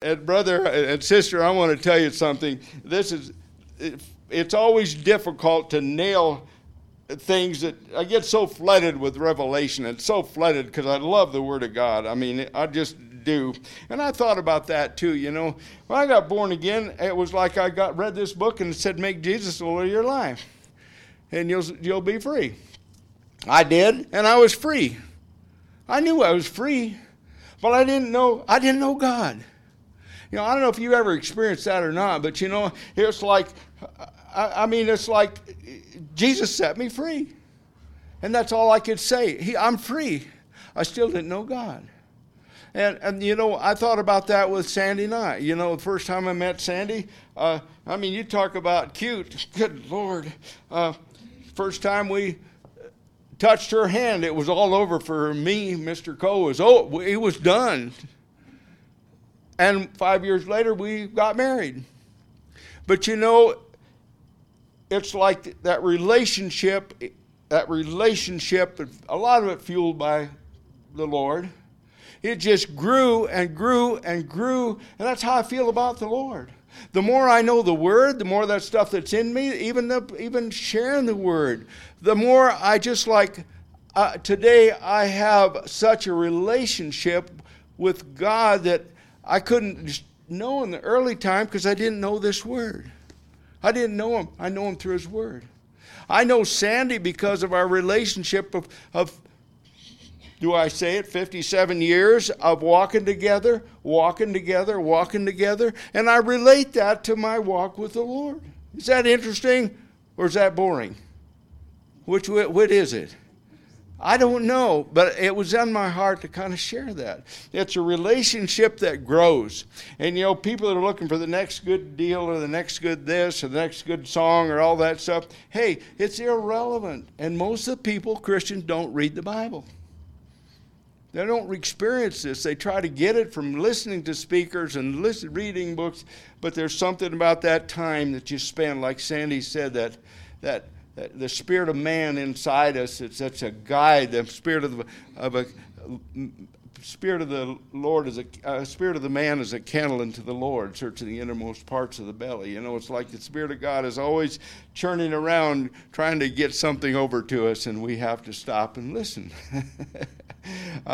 And brother and sister, I want to tell you something. This is, it's always difficult to nail things that I get so flooded with revelation and so flooded because I love the Word of God. I mean, I just do. And I thought about that too. You know, when I got born again, it was like I got read this book and it said, "Make Jesus the Lord of your life, and you'll you'll be free." I did, and I was free. I knew I was free, but I didn't know I didn't know God. You know, I don't know if you ever experienced that or not, but you know, it's like, I, I mean, it's like Jesus set me free. And that's all I could say. He, I'm free. I still didn't know God. And, and you know, I thought about that with Sandy and I. You know, the first time I met Sandy, uh, I mean, you talk about cute. Good Lord. Uh, first time we touched her hand, it was all over for me. Mr. Cole was, oh, it was done. And five years later, we got married. But you know, it's like that relationship, that relationship, a lot of it fueled by the Lord. It just grew and grew and grew. And that's how I feel about the Lord. The more I know the Word, the more that stuff that's in me, even the, even sharing the Word, the more I just like. Uh, today, I have such a relationship with God that I couldn't know in the early time because I didn't know this word. I didn't know him. I know him through his word. I know Sandy because of our relationship of, of do I say it, 57 years of walking together, walking together, walking together. And I relate that to my walk with the Lord. Is that interesting or is that boring? Which, what is it? I don't know, but it was in my heart to kind of share that. It's a relationship that grows. And you know, people that are looking for the next good deal or the next good this or the next good song or all that stuff, hey, it's irrelevant. And most of the people, Christians, don't read the Bible. They don't experience this. They try to get it from listening to speakers and listen, reading books, but there's something about that time that you spend, like Sandy said, that that the spirit of man inside us it's such a guide. The spirit of, the, of a spirit of the lord is a uh, spirit of the man is a candle unto the lord searching the innermost parts of the belly. You know it's like the spirit of god is always churning around trying to get something over to us and we have to stop and listen